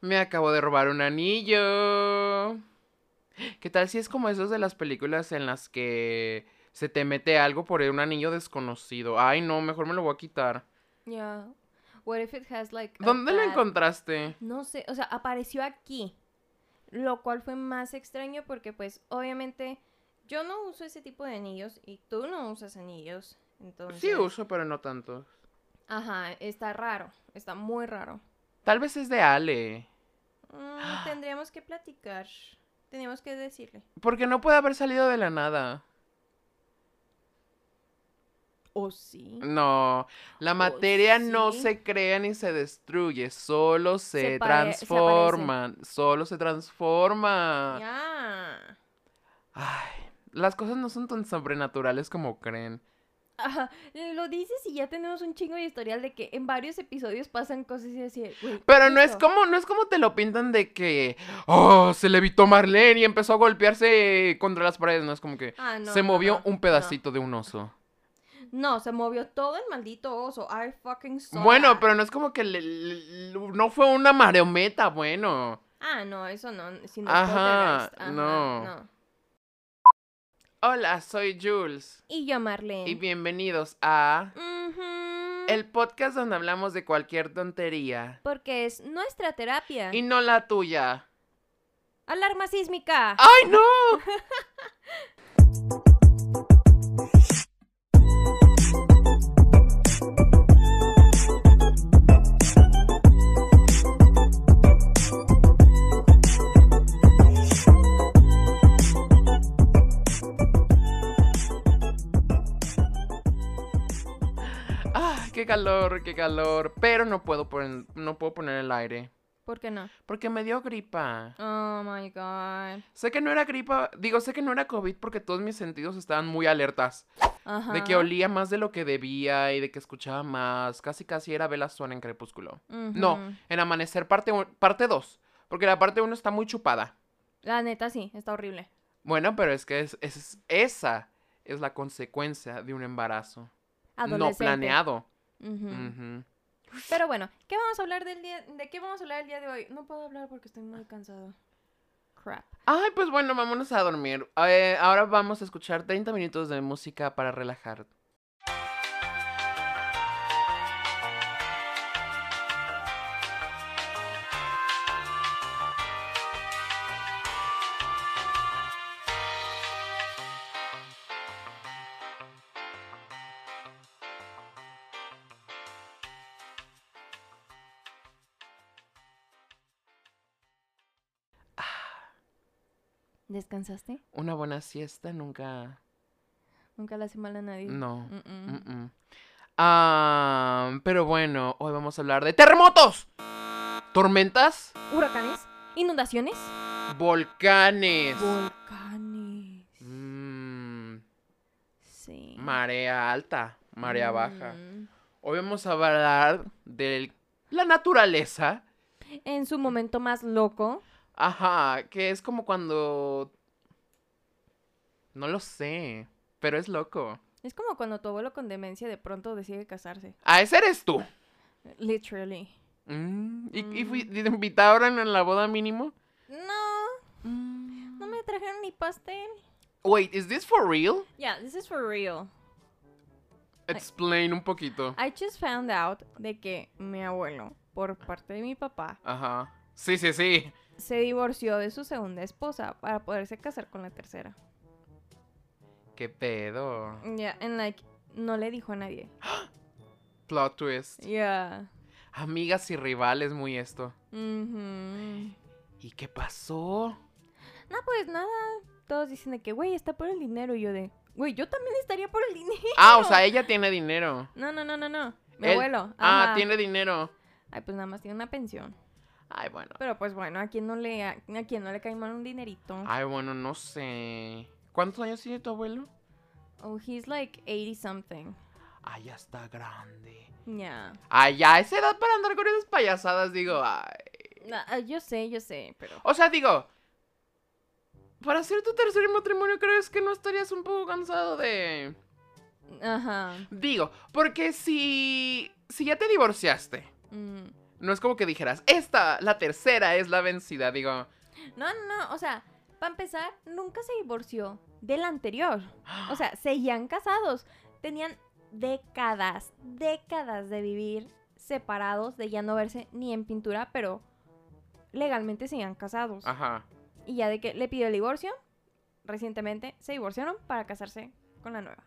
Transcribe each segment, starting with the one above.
Me acabo de robar un anillo. ¿Qué tal si es como esos de las películas en las que se te mete algo por un anillo desconocido? Ay, no, mejor me lo voy a quitar. Yeah. What if it has like a ¿Dónde lo encontraste? No sé, o sea, apareció aquí. Lo cual fue más extraño porque pues obviamente yo no uso ese tipo de anillos y tú no usas anillos. Entonces, Sí uso, pero no tanto. Ajá, está raro, está muy raro. Tal vez es de Ale. Mm, tendríamos que platicar. Teníamos que decirle. Porque no puede haber salido de la nada. ¿O sí? No, la materia no sí. se crea ni se destruye, solo se, Se transforma, solo se transforma. Ya. Ay, las cosas no son tan sobrenaturales como creen. Ajá, eh, lo dices y ya tenemos un chingo de historial de que en varios episodios pasan cosas y así, güey, Pero ¿qué no es como, no es como te lo pintan de que, oh, se levitó Marlene y empezó a golpearse contra las paredes. No es como que Ah, no, se movió no, un no. pedacito de un oso. No, se movió todo el maldito oso. I fucking saw Bueno, that. pero no es como que le- le- no fue una marometa, bueno. Ah, no, eso no. Ajá, ajá, no. Hola, soy Jules. Y yo, Marlene. Y bienvenidos a el podcast donde hablamos de cualquier tontería. Porque es nuestra terapia. Y no la tuya. Alarma sísmica. ¡Ay, no! qué calor, qué calor. Pero no puedo poner, no puedo poner el aire. ¿Por qué no? Porque me dio gripa. Oh my god. Sé que no era gripa, digo, sé que no era COVID porque todos mis sentidos estaban muy alertas. Ajá. De que olía más de lo que debía y de que escuchaba más. Casi casi era Bella Swan en Crepúsculo. No, en Amanecer parte 2. Parte dos, porque la parte 1 está muy chupada. La neta sí, está horrible. Bueno, pero es que es, es- esa es la consecuencia de un embarazo. No Ujú. Pero bueno, ¿qué vamos a hablar del día? ¿De qué vamos a hablar el día de hoy? No puedo hablar porque estoy muy cansado. Crap. Ay, pues bueno, vámonos a dormir. Eh, ahora vamos a escuchar 30 minutos de música para relajar. ¿Descansaste? Una buena siesta nunca... Nunca le hace mal a nadie. No. Mm-mm. Mm-mm. Ah, pero bueno, hoy vamos a hablar de terremotos, tormentas, Huracanes, inundaciones, volcanes, volcanes. mm, Sí. marea alta, marea baja. Mm. Hoy vamos a hablar de la naturaleza. En su momento más loco. Ajá, que es como cuando... No lo sé, pero es loco. Es como cuando tu abuelo con demencia de pronto decide casarse. Ah, ese eres tú. Literally. Mm, ¿Y, y fui, Mm. te invitaron en la boda mínimo? No, Mm. no me trajeron ni pastel. Wait, is this for real? Yeah, this is for real. Explain un poquito. I just found out de que mi abuelo, por parte de mi papá, Ajá. Sí, sí, sí. Se divorció de su segunda esposa para poderse casar con la tercera. ¿Qué pedo? Yeah, and like, no le dijo a nadie. Plot twist. Yeah. Amigas y rivales, muy esto. ¿Y qué pasó? No, pues nada. Todos dicen de que, güey, está por el dinero. Y yo de, güey, yo también estaría por el dinero. Ah, o sea, ella tiene dinero. No, no, no, no, no. Mi Él- abuelo. Ah, tiene dinero. Ay, pues nada más tiene una pensión. Ay, bueno. Pero pues bueno, a quien no le, a, a quien no le cae mal un dinerito. Ay, bueno, no sé. ¿Cuántos años tiene tu abuelo? Oh, he's like 80 something. Ay, ya está grande. Yeah. Ay, ya, esa edad para andar con esas payasadas, digo, ay. Na- ah, yo sé, yo sé, pero. O sea, digo, para hacer tu tercer matrimonio, ¿crees que no estarías un poco cansado de...? Ajá. Digo, porque si... Si ya te divorciaste, Mm, No es como que dijeras, esta, la tercera es la vencida. Digo, No, no, no. O sea, para empezar, nunca se divorció del anterior. O sea, seguían casados. Tenían décadas, décadas de vivir separados, de ya no verse ni en pintura, pero legalmente seguían casados. ajá. Y ya de que le pidió el divorcio, recientemente se divorciaron para casarse con la nueva.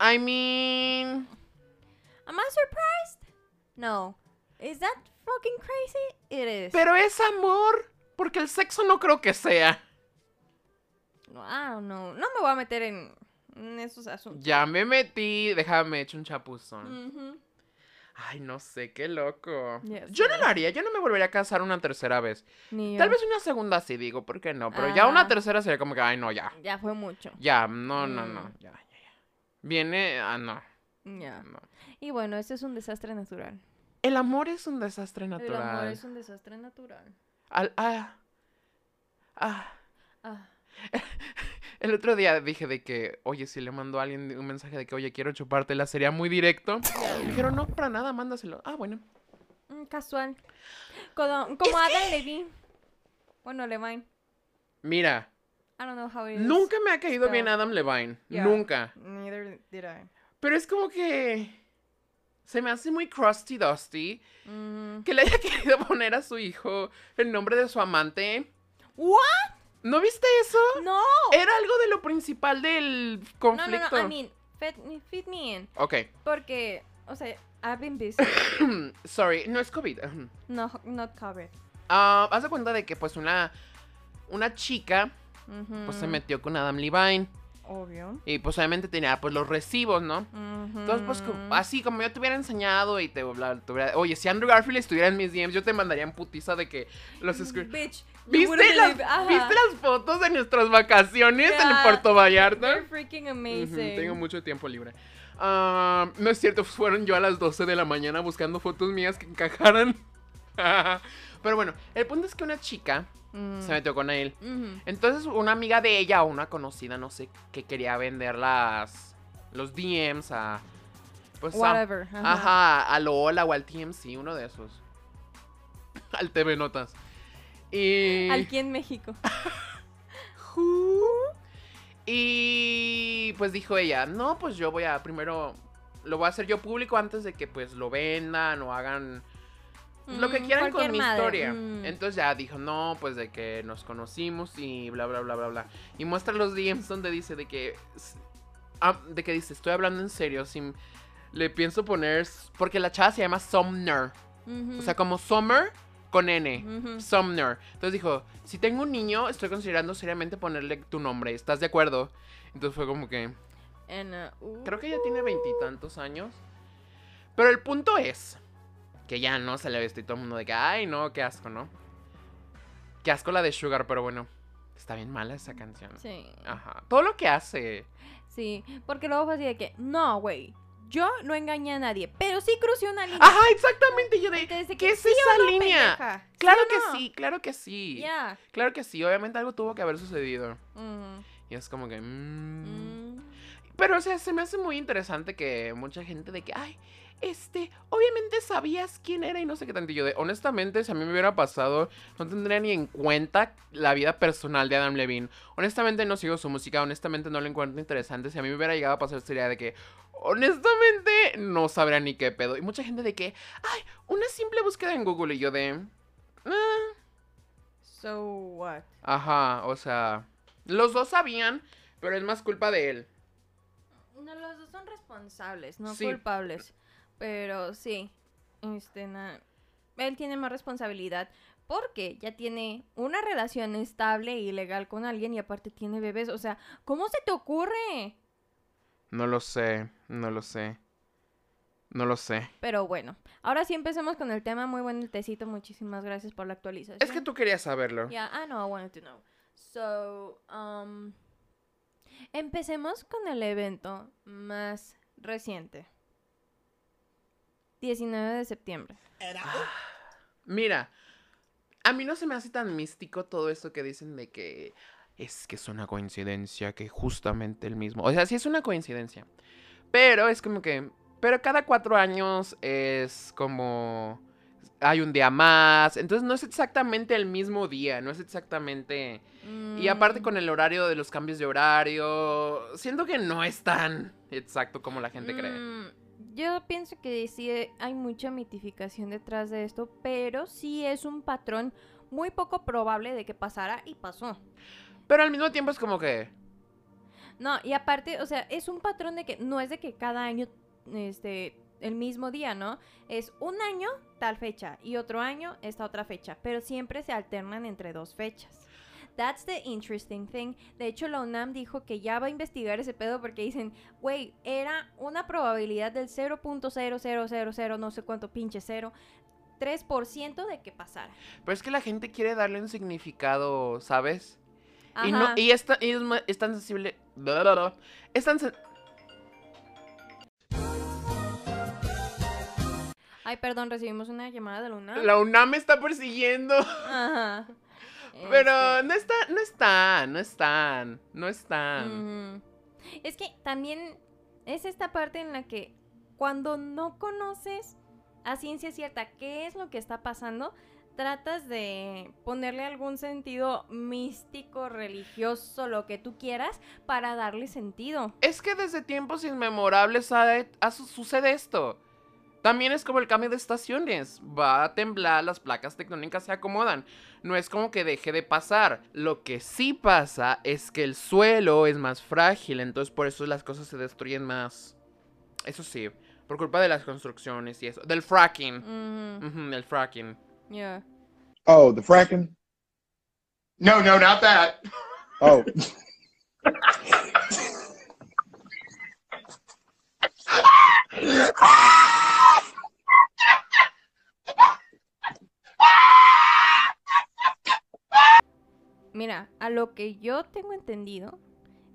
I mean. Am I surprised? No. Is that fucking crazy? It is. Pero es amor. Porque el sexo no creo que sea. No, I don't know. No me voy a meter en, en esos asuntos. Ya me metí. Déjame echar un chapuzón. Ay, no sé, qué loco. Yo no lo haría, yo no me volvería a casar una tercera vez. Ni. Tal vez una segunda sí, digo, ¿por qué no? Pero ya una tercera sería como que, ay, no, ya. Ya fue mucho. Ya, no, no, Mm. no, ya, ya, ya. Viene, ah, no, Ya. no. Y bueno, este es un desastre natural. El amor es un desastre El amor natural. es un desastre natural. Al- ah, ah. Ah. El otro día dije de que, oye, si le mandó a alguien un mensaje de que, oye, quiero chupártela, sería muy directo. Dijeron, no, para nada, mándaselo. Ah, bueno. Mm, Casual. Como, como Adam Levine. Bueno, Levine. Mira, I don't know how it is. nunca me ha caído bien. Adam Levine. Yeah. Nunca. Neither did I. Pero es como que se me hace muy crusty dusty Mm. que le haya querido poner a su hijo el nombre de su amante. ¿What? ¿No viste eso? No. Era algo de lo principal del No, no, conflicto. no. I mean, fit me, fit me in. Ok. Porque, o sea, I've been busy. Sorry, no es COVID. no, not covered. Ah, haz de cuenta de que pues una, una chica pues se metió con Adam Levine Obvio. y pues obviamente tenía pues los recibos, ¿no? Entonces pues así como yo te hubiera enseñado y te, bla- te hubiera- Oye, si Andrew Garfield estuviera en mis DMs yo te mandaría en putiza de que los screen- Bitch. ¿Viste las. ¿Viste las fotos de nuestras vacaciones en Yeah. Puerto Vallarta? They're freaking tengo mucho tiempo libre. Ah, no es cierto, fueron yo a las 12 de la mañana buscando fotos mías que encajaran. Pero bueno, el punto es que una chica Mm. se metió con él. Entonces una amiga de ella o una conocida, no sé, que quería vender las, los DMs a... Pues a- Whatever. Ajá. Ajá, a Lola o al TMC, uno de esos. al TV Notas. Y... Aquí en México. Y pues dijo ella, no, pues yo voy a primero, lo voy a hacer yo público antes de que pues lo vendan o hagan lo que Mm, quieran con mi madre, historia. mm. Entonces ya dijo, no, pues de que nos conocimos y bla, bla, bla, bla, bla. Y muestra los DMs donde dice de que, ah, de que dice, estoy hablando en serio, sin, le pienso poner, porque la chava se llama Sumner, o sea, como Summer con N. Sumner. Entonces dijo, si tengo un niño, estoy considerando seriamente ponerle tu nombre. ¿Estás de acuerdo? Entonces fue como que... Uh, Creo que ya tiene veintitantos años. Pero el punto es que ya no se le ve y todo el mundo de que, ay, no, qué asco, ¿no? Qué asco la de Sugar, pero bueno, está bien mala esa canción. Sí. Ajá. Todo lo que hace. Sí. Porque luego fue así de que, no, güey. Yo no engañé a nadie, pero sí crucé una línea. Ajá, exactamente. Yo de, ¿qué que es sí esa no, línea? Claro que no? sí, claro que sí. Ya. Claro que sí, obviamente algo tuvo que haber sucedido. Y es como que... mm. Mm. Pero, o sea, se me hace muy interesante que mucha gente de que, ay, este, obviamente sabías quién era y no sé qué yo de, honestamente, si a mí me hubiera pasado, no tendría ni en cuenta la vida personal de Adam Levine. Honestamente, no sigo su música, honestamente, no lo encuentro interesante. Si a mí me hubiera llegado a pasar, sería de que, honestamente, no sabría ni qué pedo. Y mucha gente de que, ay, una simple búsqueda en Google. Y yo de, "Ah". So what? ajá, o sea, los dos sabían, pero es más culpa de él. No, los dos son responsables, no Sí. culpables. Pero sí, este, na- él tiene más responsabilidad porque ya tiene una relación estable y legal con alguien y aparte tiene bebés. O sea, ¿cómo se te ocurre? No lo sé, no lo sé. No lo sé. Pero bueno, ahora sí empecemos con el tema. Muy buen el tecito, muchísimas gracias por la actualización. Es que tú querías saberlo. Yeah, I know, I wanted to know. So, um, empecemos con el evento más reciente. 19 de septiembre. Mira, a mí no se me hace tan místico todo esto que dicen de que es que es una coincidencia que justamente el mismo. O sea, sí es una coincidencia. Pero es como que Pero cada cuatro años es como... Hay un día más. Entonces no es exactamente el mismo día. No es exactamente... Y aparte Mm, con el horario de los cambios de horario. Siento que no es tan exacto como la gente cree. Yo pienso que sí hay mucha mitificación detrás de esto, pero sí es un patrón muy poco probable de que pasara y pasó. Pero al mismo tiempo es como que... No, y aparte, o sea, es un patrón de que no es de que cada año, este, el mismo día, ¿no? Es un año tal fecha y otro año esta otra fecha, pero siempre se alternan entre dos fechas. That's the interesting thing. De hecho, la UNAM dijo que ya va a investigar ese pedo porque dicen, güey, era una probabilidad del 0.0000 no sé cuánto pinche cero, 3% de que pasara. Pero es que la gente quiere darle un significado, ¿sabes? Y, no, Ajá. y, es, y es, tan sensible. Es tan sen- Ay, perdón, recibimos una llamada de la UNAM. La UNAM me está persiguiendo. Ajá. Pero Este, no está, no están, no están, no están. Es que también es esta parte en la que cuando no conoces a ciencia cierta qué es lo que está pasando, tratas de ponerle algún sentido místico, religioso, lo que tú quieras, para darle sentido. Es que desde tiempos inmemorables ha- ha su- sucede esto. También es como el cambio de estaciones. Va a temblar, las placas tectónicas se acomodan. No es como que deje de pasar. Lo que sí pasa es que el suelo es más frágil, entonces por eso las cosas se destruyen más. Eso sí, por culpa de las construcciones y eso. Del fracking. Ujú, el fracking. yeah. Oh, the fracking. No, no, not that. Oh, Mira, a lo que yo tengo entendido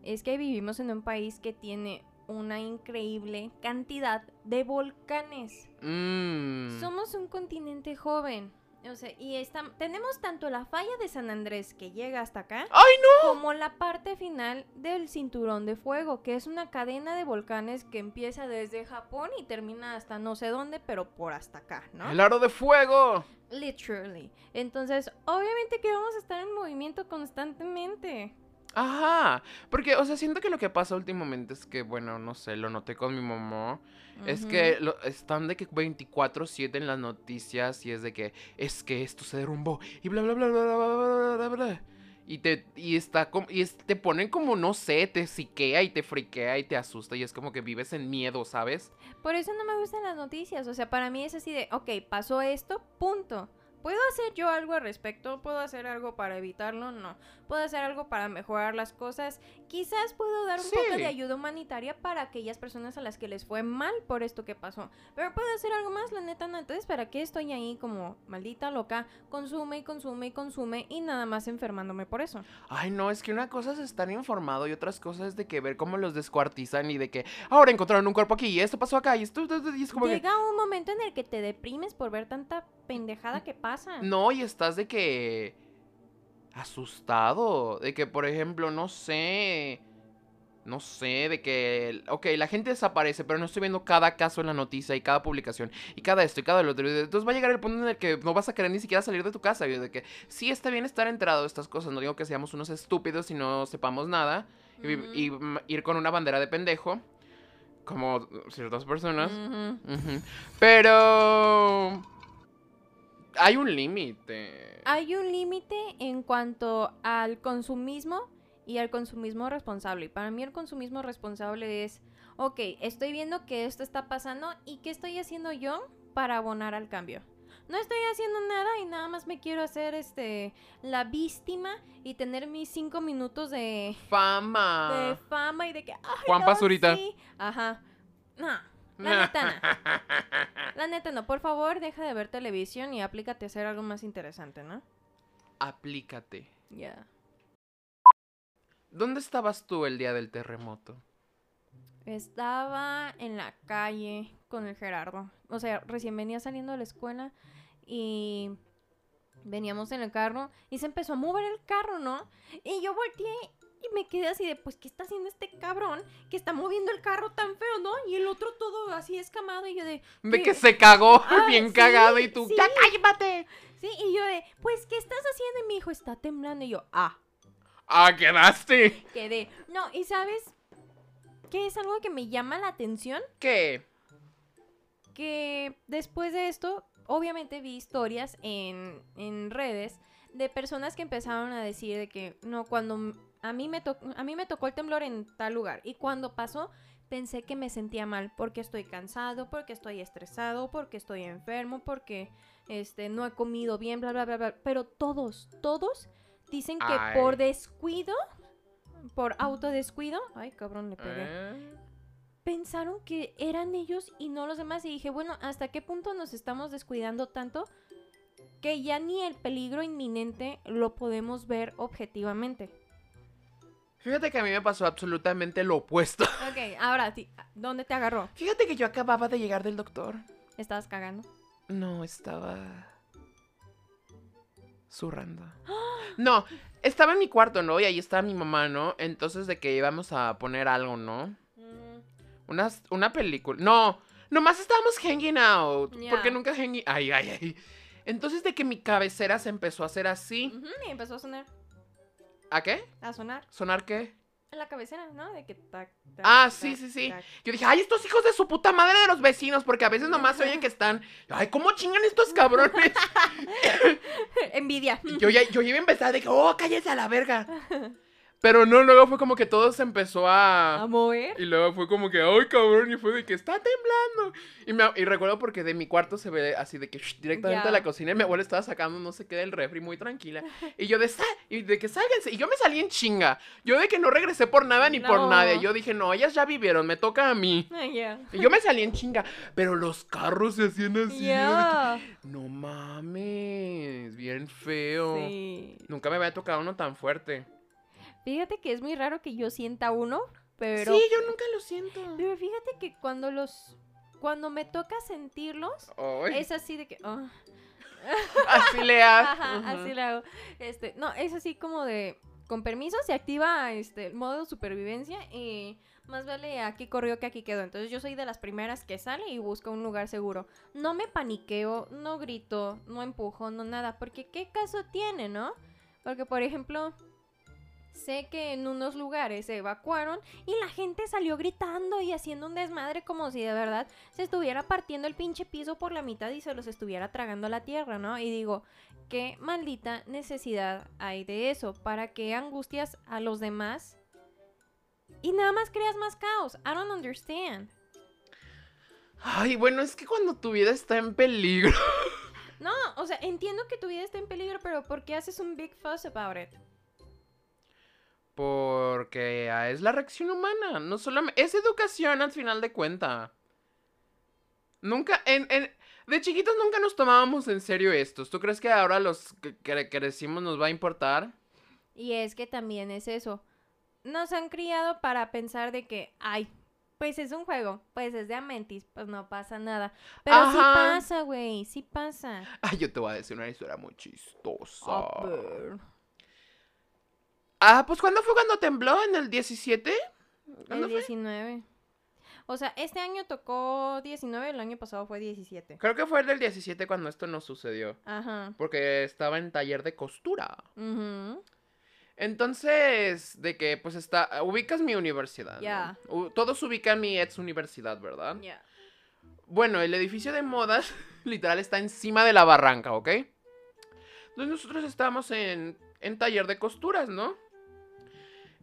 es que vivimos en un país que tiene una increíble cantidad de volcanes. Mmm. Somos un continente joven. O sea, y está- tenemos tanto la falla de San Andrés que llega hasta acá, ¡Ay, no! como la parte final del cinturón de fuego, que es una cadena de volcanes que empieza desde Japón y termina hasta no sé dónde, pero por hasta acá, ¿no? ¡El aro de fuego! Literally. Entonces, obviamente que vamos a estar en movimiento constantemente. Ajá, porque, o sea, siento que lo que pasa últimamente es que, bueno, no sé, lo noté con mi mamá. Es que lo, están de que 24-7 en las noticias y es de que es que esto se derrumbó y bla, bla, bla, bla, bla, bla, bla, bla. Y te, y está, como y te ponen como, no sé, te siquea y te friquea y te asusta y es como que vives en miedo, ¿sabes? Por eso no me gustan las noticias, o sea, para mí es así de, ok, pasó esto, punto. ¿Puedo hacer yo algo al respecto? ¿Puedo hacer algo para evitarlo? No. ¿Puedo hacer algo para mejorar las cosas? Quizás puedo dar un poco de ayuda humanitaria para aquellas personas a las que les fue mal por esto que pasó. Pero puedo hacer algo más, la neta, no. Entonces, ¿para qué estoy ahí como maldita loca? Consume y consume y consume y nada más enfermándome por eso. Ay, no, es que una cosa es estar informado y otras cosas es de que ver cómo los descuartizan y de que ahora encontraron un cuerpo aquí y esto pasó acá y esto y es como que Llega un momento en el que te deprimes por ver tanta pendejada que pasa. No, y estás de que. asustado. De que, por ejemplo, no sé. No sé, de que. Ok, la gente desaparece, pero no estoy viendo cada caso en la noticia y cada publicación. Y cada esto y cada lo otro. Entonces va a llegar el punto en el que no vas a querer ni siquiera salir de tu casa. Y de que sí está bien estar enterado de estas cosas. No digo que seamos unos estúpidos y no sepamos nada. y ir con una bandera de pendejo. Como ciertas personas. Pero... Hay un límite. Hay un límite en cuanto al consumismo y al consumismo responsable. Y para mí el consumismo responsable es, ok, estoy viendo que esto está pasando y qué estoy haciendo yo para abonar al cambio. No estoy haciendo nada y nada más me quiero hacer este la víctima y tener mis cinco minutos de, de Fama. fama y de que ay, Juan no, Pazurita. sí". Ajá. No, la neta no. La neta no. Por favor, deja de ver televisión y aplícate a hacer algo más interesante, ¿no? Aplícate. Ya. ¿Dónde estabas tú el día del terremoto? Estaba en la calle con el Gerardo. O sea, recién venía saliendo de la escuela y veníamos en el carro y se empezó a mover el carro, ¿no? Y yo volteé Y me quedé así de, pues, ¿qué está haciendo este cabrón que está moviendo el carro tan feo, no? Y el otro todo así escamado y yo de... De ¿qué? que se cagó Ah, bien sí, cagado y tú, sí. ¡ya cállate! Sí, y yo de, pues, ¿qué estás haciendo? Y mi hijo está temblando y yo, ah, Ah, quedaste. quedé. No, y ¿sabes qué es algo que me llama la atención? ¿Qué? que después de esto, obviamente vi historias en, en redes de personas que empezaron a decir de que no, cuando a mí, me a mí me tocó el temblor en tal lugar y cuando pasó pensé que me sentía mal porque estoy cansado, porque estoy estresado, porque estoy enfermo, porque este, no he comido bien, bla, bla, bla, bla. Pero todos, todos dicen que Ay. por descuido, por autodescuido, ay cabrón, le pegué ¿Eh? pensaron que eran ellos y no los demás. Y dije, bueno, ¿hasta qué punto nos estamos descuidando tanto que ya ni el peligro inminente lo podemos ver objetivamente? Fíjate que a mí me pasó absolutamente lo opuesto. Ok, ahora, sí, ¿dónde te agarró? Fíjate que yo acababa de llegar del doctor. ¿Estabas cagando? No, estaba... Zurrando. No, estaba en mi cuarto, ¿no? Y ahí estaba mi mamá, ¿no? Entonces de que íbamos a poner algo, ¿no? Una, una película. No, nomás estábamos hanging out. Porque nunca hanging... Ay, ay, ay. Entonces de que mi cabecera se empezó a hacer así. Ujú, y empezó a sonar, ¿A qué? a sonar ¿Sonar qué? en la cabecera, ¿no? De que tac, tac, Ah, tac, sí, sí, sí. tac. Yo dije, ay, estos hijos de su puta madre de los vecinos, porque a veces nomás se oye que están, ay, ¿cómo chingan estos cabrones? Envidia. Yo ya, yo ya iba a empezar de que, oh, cállese a la verga. Pero no, luego fue como que todo se empezó A a... mover. Y luego fue como que, ay, cabrón, y fue de que está temblando. Y, me, y recuerdo porque de mi cuarto se ve así de que shh, directamente a la cocina y mi abuela estaba sacando no sé qué del refri muy tranquila. Y yo de, "Sal", y de que sálganse. Y yo me salí en chinga. Yo de que no regresé por nada ni por No. nadie. Yo dije, no, ellas ya vivieron, me toca a mí. Ya. Y yo me salí en chinga. Pero los carros se hacían así. Ya. que, no mames, bien feo. Sí. Nunca me había tocado uno tan fuerte. Fíjate que es muy raro que yo sienta uno, pero... Sí, yo nunca lo siento. Pero fíjate que cuando los... Cuando me toca sentirlos, Ay, es así de que... ah, así le hago. Ajá, así le hago. Este, no, es así como de... Con permiso se activa este el modo supervivencia y más vale aquí corrió que aquí quedó. Entonces yo soy de las primeras que sale y busca un lugar seguro. No me paniqueo, no grito, no empujo, no nada. Porque qué caso tiene, ¿no? Porque por ejemplo... Sé que en unos lugares se evacuaron y la gente salió gritando y haciendo un desmadre como si de verdad se estuviera partiendo el pinche piso por la mitad y se los estuviera tragando la tierra, ¿no? Y digo, qué maldita necesidad hay de eso, para que angustias a los demás y nada más creas más caos. I don't understand. Ay, bueno, es que cuando tu vida está en peligro. No, o sea, entiendo que tu vida está en peligro, pero ¿por qué haces un big fuss about it? Porque ah, es la reacción humana. No solamente. Es educación al final de cuenta. Nunca. En, en- de chiquitos nunca nos tomábamos en serio estos. ¿Tú crees que ahora los que, que crecimos nos va a importar? Y es que también es eso. Nos han criado para pensar de que, ay, pues es un juego, pues es de Amentis, pues no pasa nada. Pero sí Ajá. pasa, güey, sí pasa. Ay, yo te voy a decir una historia muy chistosa. A ver. Ah, pues ¿cuándo fue cuando tembló? ¿En el 17? El ¿Cuándo fue? 19. O sea, este año tocó 19, el año pasado fue 17. Creo que fue el del 17 cuando esto no sucedió. Ajá. Porque estaba en taller de costura. Ujú. Entonces, de que pues está, ubicas mi universidad. Ya. Todos ubican mi ex universidad, ¿verdad? Ya. Bueno, el edificio de modas literal está encima de la barranca, ¿ok? Entonces nosotros estábamos en, en taller de costuras, ¿no?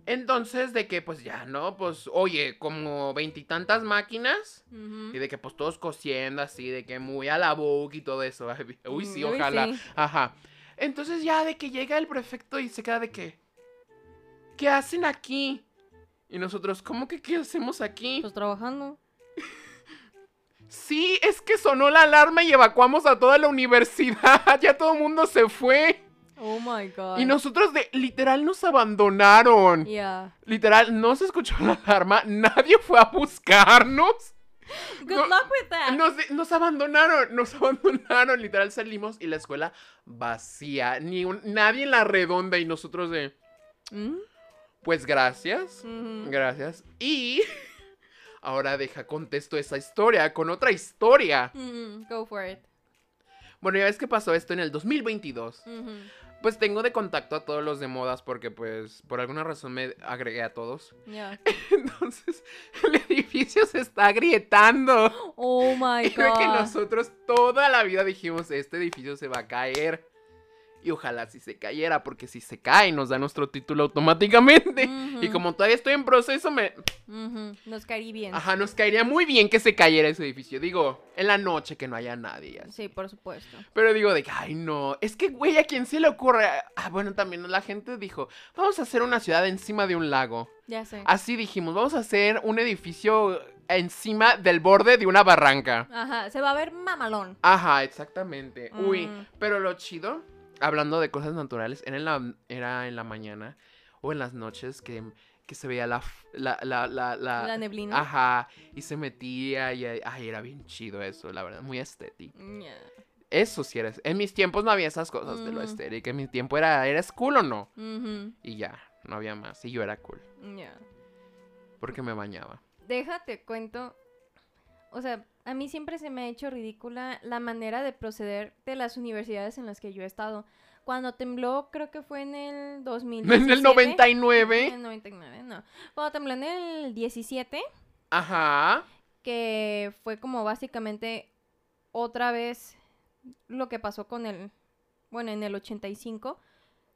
Entonces, de que pues ya, ¿no? Pues, oye, como veintitantas máquinas. Y de que pues todos cosiendo así, de que muy a la boca y todo eso. Ay, Uy, sí, Mm, uy, ojalá. sí. Ajá. Entonces ya de que llega el prefecto y se queda de que... ¿Qué hacen aquí? Y nosotros, ¿cómo que qué hacemos aquí? Pues trabajando. Sí, es que sonó la alarma y evacuamos a toda la universidad. Ya todo el mundo se fue. Oh my god. Y nosotros de literal nos abandonaron. Ya. Literal, no se escuchó la alarma. Nadie fue a buscarnos. Good No, luck with that. Nos, abandonaron, nos abandonaron. Literal salimos y la escuela vacía. Ni un- nadie en la redonda y nosotros de... ¿Mm? Pues gracias. Ujú. Gracias. Y ahora deja contesto esa historia con otra historia. Mm, go for it. Bueno, ya ves que pasó esto en el 2022. Ujú. Pues tengo de contacto a todos los de modas porque pues por alguna razón me agregué a todos. Ya. Entonces el edificio se está agrietando. Oh my Y creo que god. nosotros toda la vida dijimos, este edificio se va a caer. Y ojalá si se cayera, porque si se cae nos da nuestro título automáticamente. Y como todavía estoy en proceso, me... Nos caerí bien. Ajá, nos caería muy bien que se cayera ese edificio. Digo, en la noche que no haya nadie. así. Sí, por supuesto. Pero digo de que, ay no, es que, güey, ¿a quién se le ocurre? Ah, bueno, también la gente dijo, vamos a hacer una ciudad encima de un lago. Ya sé. Así dijimos, vamos a hacer un edificio encima del borde de una barranca. Ajá, se va a ver mamalón. Ajá, exactamente. Uy, Mm. pero lo chido, hablando de cosas naturales, era en la, era en la mañana o en las noches que, que se veía la, la, la, la, la- neblina. Ajá, y se metía y ay, era bien chido eso, la verdad, muy estético. Eso sí era, en mis tiempos no había esas cosas de lo estético, en mi tiempo era, ¿eres cool o no? Y ya, no había más, y yo era cool, ya. porque me bañaba. Déjate cuento. O sea, a mí siempre se me ha hecho ridícula la manera de proceder de las universidades en las que yo he estado. Cuando tembló, creo que fue en el 2017. En el 99, En el 99, no. Cuando tembló en el 17, ajá, que fue como básicamente otra vez lo que pasó con el, bueno, en el 85,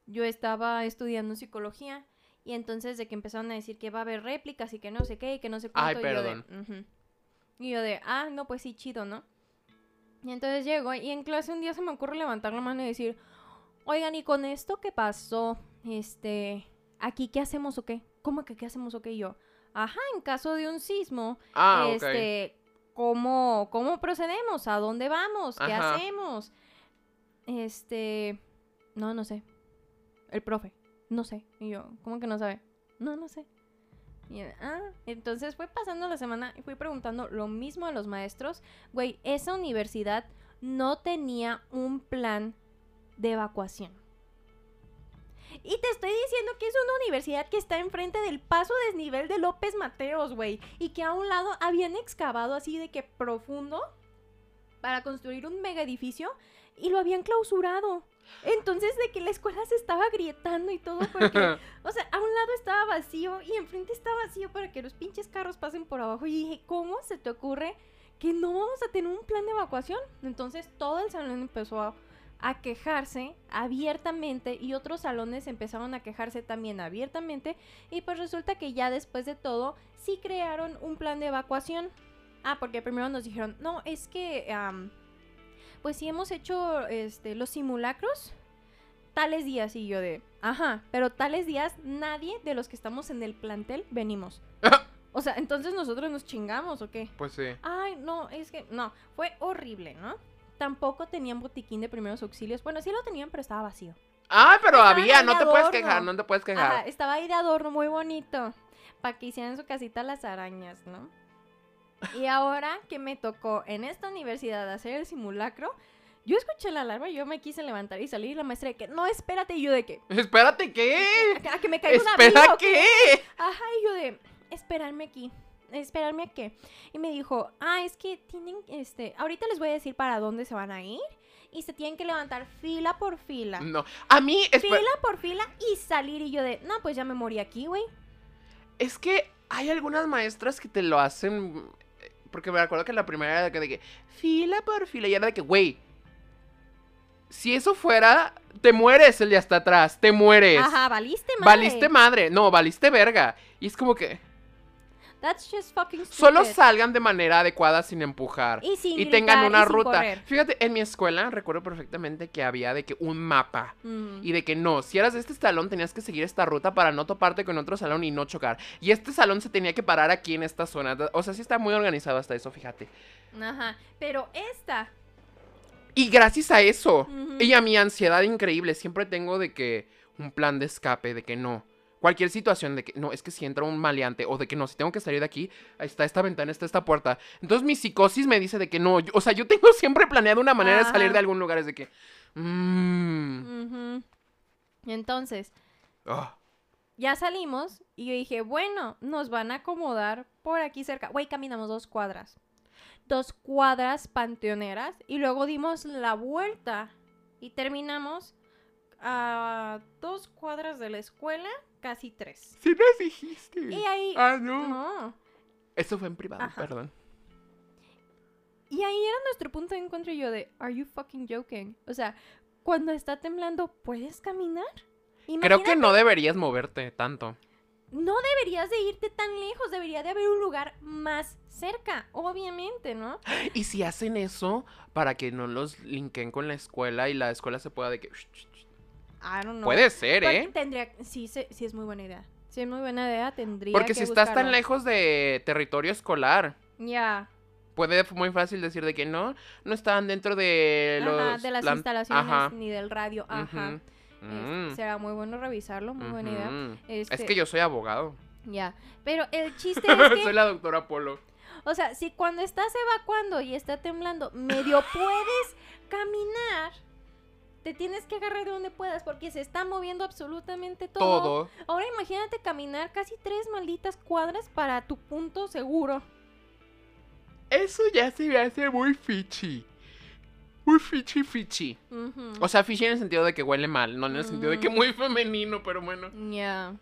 yo estaba estudiando psicología y entonces de que empezaron a decir que va a haber réplicas y que no sé qué y que no sé Ay, cuánto. y yo de, perdón. Y yo de, ah, no, pues sí, chido, ¿no? Y entonces llego y en clase un día se me ocurre levantar la mano y decir, oigan, ¿y con esto qué pasó? Este, ¿aquí qué hacemos o qué? ¿Cómo que qué hacemos o qué? Y yo, ajá, en caso de un sismo, ah, este, ¿cómo, ¿cómo procedemos? ¿A dónde vamos? ¿Qué Ajá. hacemos? Este, no, no sé. El profe, no sé. Y yo, ¿cómo que no sabe? No, no sé. Ah, entonces fue pasando la semana y fui preguntando lo mismo a los maestros. Güey, esa universidad no tenía un plan de evacuación. Y te estoy diciendo que es una universidad que está enfrente del paso desnivel de López Mateos, güey. Y que a un lado habían excavado así de que profundo para construir un mega edificio y lo habían clausurado. Entonces de que la escuela se estaba agrietando y todo porque, o sea, a un lado estaba vacío y enfrente estaba vacío para que los pinches carros pasen por abajo. Y dije, ¿cómo se te ocurre que no vamos a tener un plan de evacuación? Entonces todo el salón empezó a, a quejarse abiertamente y otros salones empezaron a quejarse también abiertamente y pues resulta que ya después de todo sí crearon un plan de evacuación. Ah, porque primero nos dijeron, no, es que, pues sí hemos hecho este, los simulacros tales días y yo de, ajá, pero tales días nadie de los que estamos en el plantel venimos. o sea, entonces nosotros nos chingamos o qué? Pues sí. Ay, no, es que no, fue horrible, ¿no? Tampoco tenían botiquín de primeros auxilios. Bueno, sí lo tenían, pero estaba vacío. Ah, pero había, no te puedes quejar, no te puedes Ajá, quejar. estaba ahí de adorno muy bonito. Para que hicieran su casita las arañas, ¿no? Y ahora que me tocó en esta universidad hacer el simulacro, yo escuché la alarma y yo me quise levantar y salir y la maestra de que, no, espérate, y yo de que, Espérate, ¿qué? a que me caiga una ¿Espera qué? Ajá, y yo de, esperarme aquí. ¿Esperarme a qué? Y me dijo, ah, es que tienen, este, ahorita les voy a decir para dónde se van a ir. Y se tienen que levantar fila por fila. No, a mí, Fila por fila y salir. Y yo de, no, pues ya me morí aquí, güey. es que hay algunas maestras que te lo hacen. Porque me acuerdo que la primera era de que, de que fila por fila, y era de que, güey, si eso fuera, te mueres el de hasta atrás, te mueres. Ajá, valiste madre. Valiste madre, no, valiste verga. Y es como que That's just fucking stupid. solo salgan de manera adecuada sin empujar. Y sin y tengan una y ruta. correr. Fíjate, en mi escuela recuerdo perfectamente que había de que un mapa. Mm. Y de que no, si eras de este salón tenías que seguir esta ruta para no toparte con otro salón y no chocar. Y este salón se tenía que parar aquí en esta zona. O sea, sí está muy organizado hasta eso, fíjate. Ajá, pero esta. Y gracias a eso, y a mi ansiedad increíble, siempre tengo de que un plan de escape, de que no. Cualquier situación de que no, es que si entra un maleante o de que no, si tengo que salir de aquí, ahí está esta ventana, está esta puerta. Entonces mi psicosis me dice de que no, yo- o sea, yo tengo siempre planeado una manera de salir de algún lugar, es de que... Mmm... Ujú. Entonces, ah, ya salimos y yo dije, bueno, nos van a acomodar por aquí cerca. Güey, caminamos dos cuadras. Dos cuadras panteoneras y luego dimos la vuelta y terminamos a dos cuadras de la escuela, casi tres. Si nos dijiste. Y ahí... Ah, no. No. Eso fue en privado, Ajá. perdón. Y ahí era nuestro punto de encuentro y yo de, ¿Are you fucking joking? O sea, cuando está temblando, ¿puedes caminar? Creo que no deberías moverte tanto. no deberías de irte tan lejos, debería de haber un lugar más cerca, obviamente, ¿no? Y si hacen eso para que no los linken con la escuela y la escuela se pueda de que... I don't know. Puede ser, Porque ¿eh? Tendría, sí, sí, sí es muy buena idea. Sí es muy buena idea, tendría Porque que si estás tan buscarlo. lejos de territorio escolar, Ya, puede muy fácil decir de que no, no estaban dentro de los... ajá, de las instalaciones Ajá. ni del radio, ajá. Ujú. Este, Mm. será muy bueno revisarlo, muy buena idea. Ujú. Este, Es que yo soy abogado. Ya, pero el chiste es que soy la doctora Polo. O sea, si cuando estás evacuando y está temblando, medio puedes caminar, te tienes que agarrar de donde puedas porque se está moviendo absolutamente todo. Todo. Ahora imagínate caminar casi tres malditas cuadras para tu punto seguro. Eso ya se me hace muy fichi. Muy fichi fichi. O sea, fichi en el sentido de que huele mal, no en el sentido de que muy femenino, pero bueno. Ya.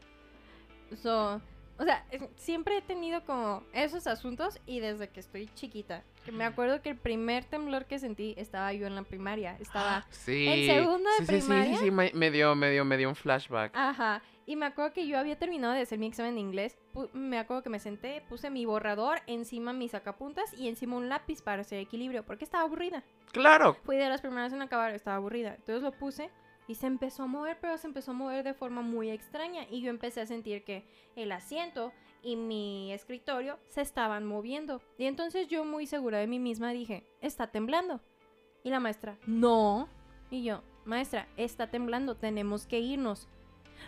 So, o sea, siempre he tenido como esos asuntos y desde que estoy chiquita. Me acuerdo que el primer temblor que sentí estaba yo en la primaria. Estaba Sí. ¿En segundo de sí, sí, sí, primaria? sí, sí, me, dio, me dio, me dio un flashback. Ajá. Y me acuerdo que yo había terminado de hacer mi examen de inglés. me acuerdo que me senté, puse mi borrador, encima mis sacapuntas y encima un lápiz para hacer equilibrio, porque estaba aburrida. Claro. Fui de las primeras en acabar, estaba aburrida. Entonces lo puse y se empezó a mover, pero se empezó a mover de forma muy extraña. Y yo empecé a sentir que el asiento y mi escritorio se estaban moviendo. Y entonces yo, muy segura de mí misma, dije, está temblando. Y la maestra, no. Y yo, maestra, está temblando, tenemos que irnos.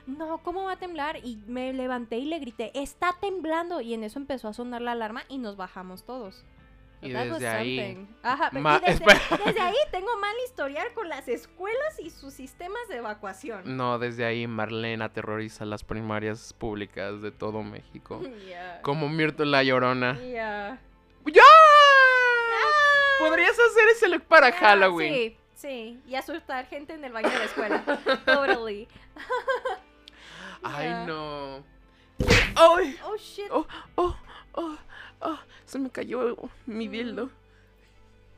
No, ¿cómo va a temblar? Y me levanté y le grité, está temblando. Y en eso empezó a sonar la alarma y nos bajamos todos. Y desde ahí. something. Ajá, pero- Ma- y desde, ahí tengo mal historial con las escuelas y sus sistemas de evacuación. No, desde ahí Marlene aterroriza las primarias públicas de todo México. Como Mirto la Llorona. Ya. ¡Ya! Podrías hacer ese look para Ah, Halloween. Sí, sí. Y asustar gente en el baño de la escuela. totally. Ay, no. ¡Ay! Oh, shit. Oh, oh, oh, oh, se me cayó mi dildo.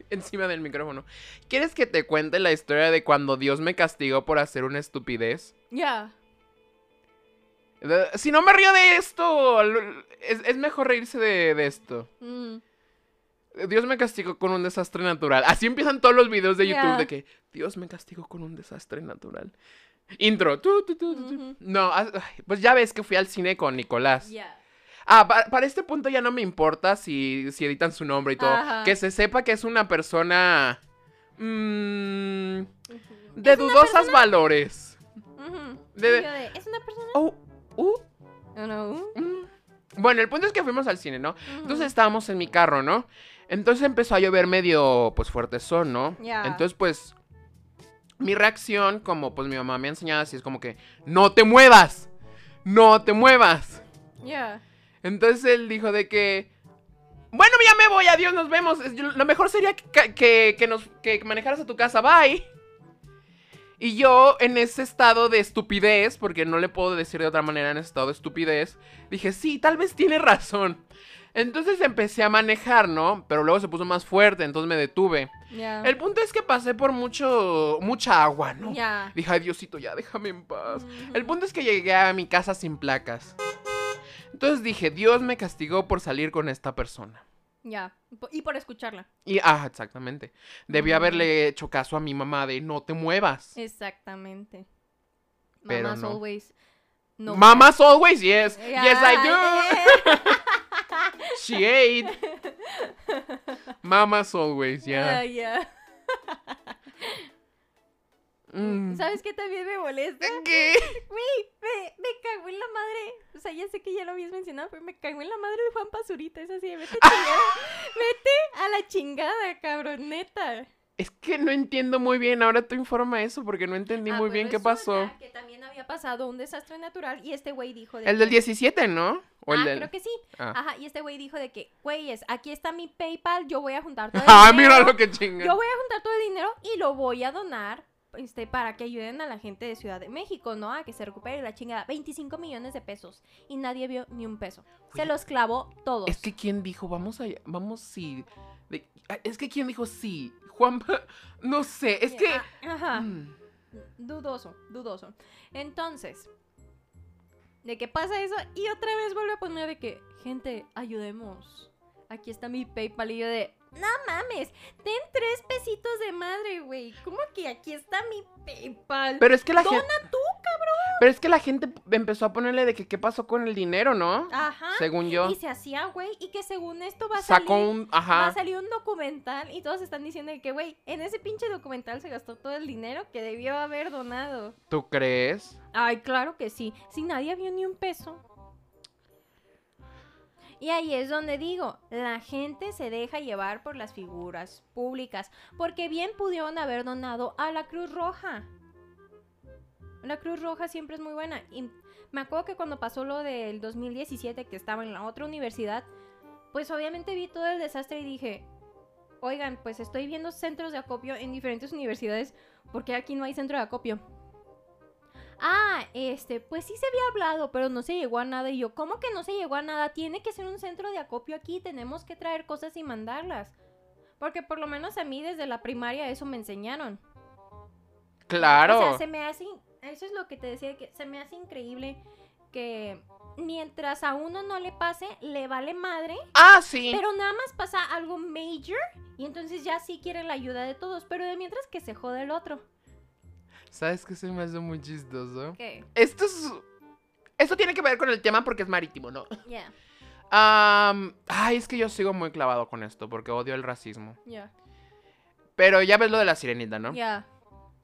Encima del micrófono. ¿Quieres que te cuente la historia de cuando Dios me castigó por hacer una estupidez? Ya. De- Si no me río de esto, es, es mejor reírse de, de esto. Mm. Dios me castigó con un desastre natural. Así empiezan todos los videos de YouTube de que Dios me castigó con un desastre natural. Intro. tu, tu, tu. No, pues ya ves que fui al cine con Nicolás. Ya. Ah, pa- para, este punto ya no me importa si, si editan su nombre y todo. Ajá. Que se sepa que es una persona... mm, de persona- valores. De- de, ¿Es una persona? Oh, uh, No, no. mm. Bueno, el punto es que fuimos al cine, ¿no? Entonces estábamos en mi carro, ¿no? Entonces empezó a llover medio, pues, fuerte son, ¿no? Entonces, pues, mi reacción, como pues mi mamá me ha enseñado así, es como que, no te muevas, no te muevas. Ya. Entonces él dijo de que, bueno, ya me voy, adiós, nos vemos. Lo mejor sería que, que, que nos, que manejaras a tu casa, bye. Y yo, en ese estado de estupidez, porque no le puedo decir de otra manera en ese estado de estupidez, dije, sí, tal vez tiene razón. Entonces empecé a manejar, ¿no? Pero luego se puso más fuerte, entonces me detuve. El punto es que pasé por mucho, mucha agua, ¿no? Dije, ay, Diosito, ya déjame en paz. El punto es que llegué a mi casa sin placas. Entonces dije, Dios me castigó por salir con esta persona. Ya. Y por escucharla. Y, ah, exactamente. Debí Mm. haberle hecho caso a mi mamá de no te muevas. Exactamente. Pero Mamas no. always. No. Mamas always, yes. Yes, I do. yeah. She ate. Mamas always, Ah, yeah. Mm. ¿Sabes qué también me molesta? ¿Qué? Güey, me, me cago en la madre. O sea, ya sé que ya lo habías mencionado, pero me cago en la madre de Juan Pazurita. Es así, de, vete vete a la chingada, cabrón, neta. Es que no entiendo muy bien. Ahora tú informa eso porque no entendí Ah, muy bien qué pasó. Que también había pasado un desastre natural y este güey dijo de El del que- 17, ¿no? O el ah, del... creo que sí. Ah. Ajá, y este güey dijo de que, güeyes, aquí está mi PayPal, yo voy a juntar todo el Ah, dinero. mira lo que chinga. Yo voy a juntar todo el dinero y lo voy a donar este, para que ayuden a la gente de Ciudad de México, ¿no? A que se recupere la chingada. 25 millones de pesos. Y nadie vio ni un peso. Se los clavó todos. Es que quién dijo, vamos a, vamos sí. de- es que quién dijo sí. Juan, no sé, es que. Ah, Ajá. Mm. Dudoso, dudoso. Entonces, de que pasa eso y otra vez vuelve a poner de que, gente, ayudemos. Aquí está mi PayPal y yo de, no mames, ten tres pesitos de madre, güey. ¿Cómo que aquí está mi PayPal? Pero es que la Dona gente. tú, Pero es que la gente empezó a ponerle de que qué pasó con el dinero, ¿no? Ajá. Según yo. Y se hacía, güey, y que según esto va a Sacó salir... un. Va a Ajá. salir un documental y todos están diciendo que, güey, en ese pinche documental se gastó todo el dinero que debió haber donado. ¿Tú crees? Ay, claro que sí. Si nadie vio ni un peso. Y ahí es donde digo, la gente se deja llevar por las figuras públicas, porque bien pudieron haber donado a la Cruz Roja. La Cruz Roja siempre es muy buena. Y me acuerdo que cuando pasó lo del 2017, que estaba en la otra universidad, pues obviamente vi todo el desastre y dije, oigan, pues estoy viendo centros de acopio en diferentes universidades, porque aquí no hay centro de acopio. Ah, este, pues sí se había hablado, pero no se llegó a nada. Y yo, ¿cómo que no se llegó a nada? Tiene que ser un centro de acopio aquí, tenemos que traer cosas y mandarlas. Porque por lo menos a mí desde la primaria eso me enseñaron. Claro. O sea, se me hace, eso es lo que te decía, que se me hace increíble que mientras a uno no le pase, le vale madre, Ah, sí. pero nada más pasa algo major y entonces ya sí quiere la ayuda de todos, pero de mientras que se jode el otro. ¿Sabes qué se me hace muy chistoso? ¿Qué? Esto es. Esto tiene que ver con el tema porque es marítimo, ¿no? Ya, Am, ay, es que yo sigo muy clavado con esto porque odio el racismo. ya, Pero ya ves lo de la sirenita, ¿no? ya.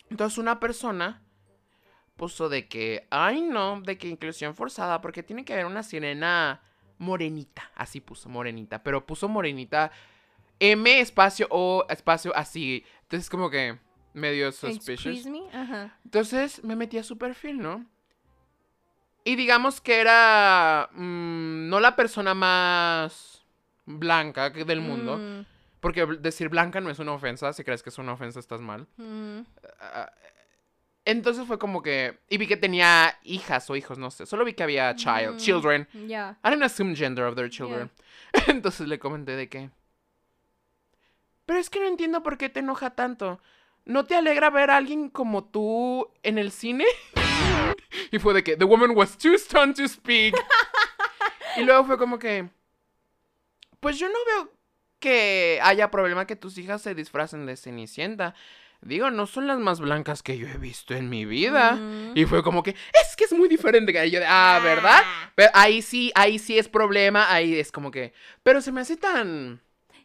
Entonces una persona puso de que, ay no, de que inclusión forzada, porque tiene que haber una sirena morenita, así puso, morenita, pero puso morenita M espacio O espacio así. Entonces como que medio suspicious. Excuse me, ajá. Entonces me metí a su perfil, ¿no? Y digamos que era mm, no la persona más blanca del mundo, Mm, porque decir blanca no es una ofensa, si crees que es una ofensa estás mal. mm. Ah, entonces fue como que. Y vi que tenía hijas o hijos, no sé. Solo vi que había child, Mm, children. Ya. I don't assume gender of their children. Entonces le comenté de que. Pero es que no entiendo por qué te enoja tanto. ¿No te alegra ver a alguien como tú en el cine? y fue de que The woman was too stunned to speak. y luego fue como que. Pues yo no veo que haya problema que tus hijas se disfracen de Cenicienta. Digo, no son las más blancas que yo he visto en mi vida. Mm. Y fue como que, es que es muy diferente. Y yo de, ah, ¿verdad? Pero ahí sí, ahí sí es problema, ahí es como que... Pero se me hace tan...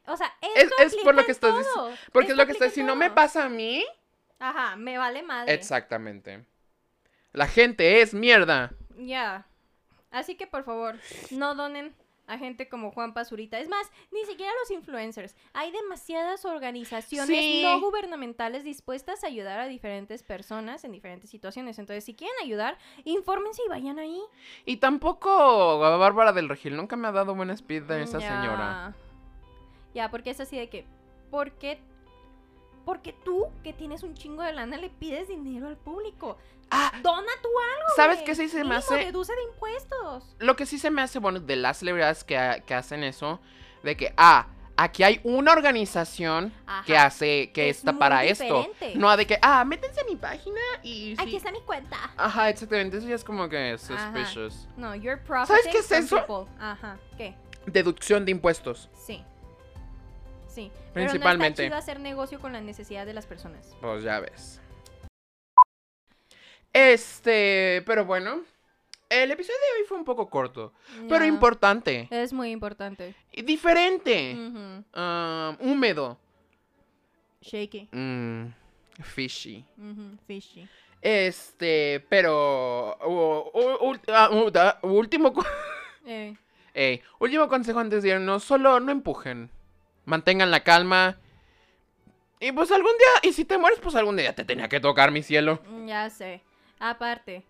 O sea, Es- esto es por lo que estás dici- todo. Porque es lo que está aplica en Si no me pasa a mí... Ajá, me vale madre. Exactamente. La gente es mierda. Ya. Así que por favor, no donen a gente como Juan Pazurita. Es más, ni siquiera los influencers. Hay demasiadas organizaciones Sí. no gubernamentales dispuestas a ayudar a diferentes personas en diferentes situaciones. Entonces, si quieren ayudar, infórmense y vayan ahí. Y tampoco a Bárbara del Regil nunca me ha dado buena speed de esa Ya. señora. Ya, porque es así de que, ¿por qué? Porque tú, que tienes un chingo de lana, le pides dinero al público. Ah, Dona tú algo. ¿sabes qué sí se me hace? Deduce de impuestos. Lo que sí se me hace bueno de las celebridades que, que hacen eso, de que, ah, aquí hay una organización que Ajá. hace, que Es está para esto. diferente. No de que, ah, métense a mi página y... sí. Aquí está mi cuenta. Ajá, exactamente, eso ya es como que suspicious. No, you're profiting qué es eso? people. Ajá, ¿qué? Deducción de impuestos. Sí. Sí. Principalmente. Pero no está hacer negocio con la necesidad de las personas. Pues ya ves. Este, pero bueno, el episodio de hoy fue un poco corto, pero importante Es muy importante. y diferente, Ujú. ah, húmedo, Shaky. mm, fishy. Ujú, Fishy. Este, pero u- u- ul- ah, u- da- último Eh, Ey, último consejo antes de irnos, solo no empujen. Mantengan la calma. Y pues algún día, y si te mueres, pues algún día te tenía que tocar mi cielo. ya sé. Aparte,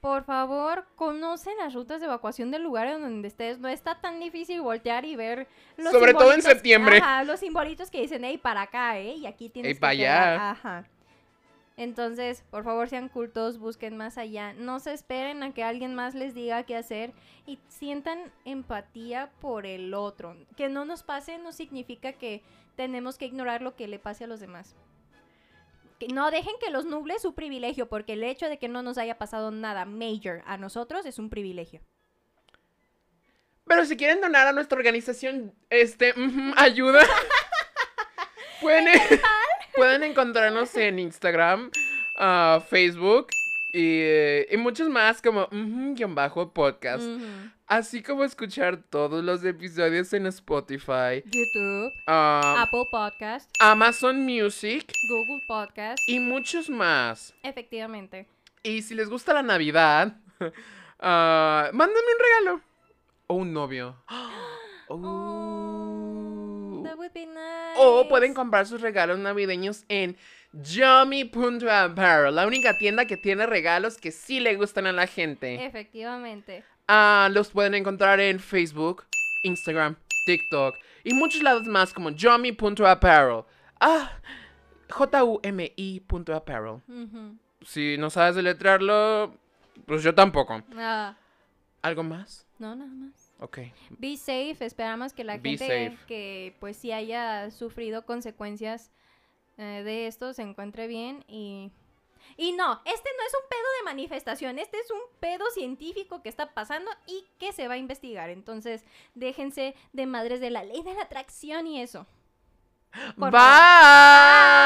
por favor, conocen las rutas de evacuación del lugar en donde estés. No está tan difícil voltear y ver los Sobre todo en septiembre. Ajá, los simbolitos que dicen, hey, para acá, eh, y aquí tienes Ey, que pa' quedar". allá. Ajá. Entonces, por favor, sean cultos, busquen más allá. No se esperen a que alguien más les diga qué hacer y sientan empatía por el otro. Que no nos pase no significa que tenemos que ignorar lo que le pase a los demás. Que no dejen que los nuble su privilegio, porque el hecho de que no nos haya pasado nada major a nosotros es un privilegio. Pero si quieren donar a nuestra organización, este, ayuda. pueden, pueden encontrarnos en Instagram, ah, Facebook y, y muchos más como guion bajo podcast. Así como escuchar todos los episodios en Spotify, YouTube, ah, Apple Podcast, Amazon Music Google Podcast. y muchos más. Efectivamente. Y si les gusta la Navidad, ah, mándenme un regalo. O un novio. Oh, would be nice. O pueden comprar sus regalos navideños en Yummy.apparel, la única tienda que tiene regalos que sí le gustan a la gente. Efectivamente. Ah, los pueden encontrar en Facebook, Instagram, TikTok y muchos lados más como Yummy.apparel. Ah, J-U-M-I.apparel. Ujú. Si no sabes deletrearlo, pues yo tampoco. Ah, ¿Algo más? no, nada más. Ok. Be safe. Esperamos que la Be gente safe. que pues sí haya sufrido consecuencias eh, de esto se encuentre bien y... Y no, este no es un pedo de manifestación, este es un pedo científico que está pasando y que se va a investigar. Entonces, déjense de madres de la ley de la atracción y eso. Por Bye.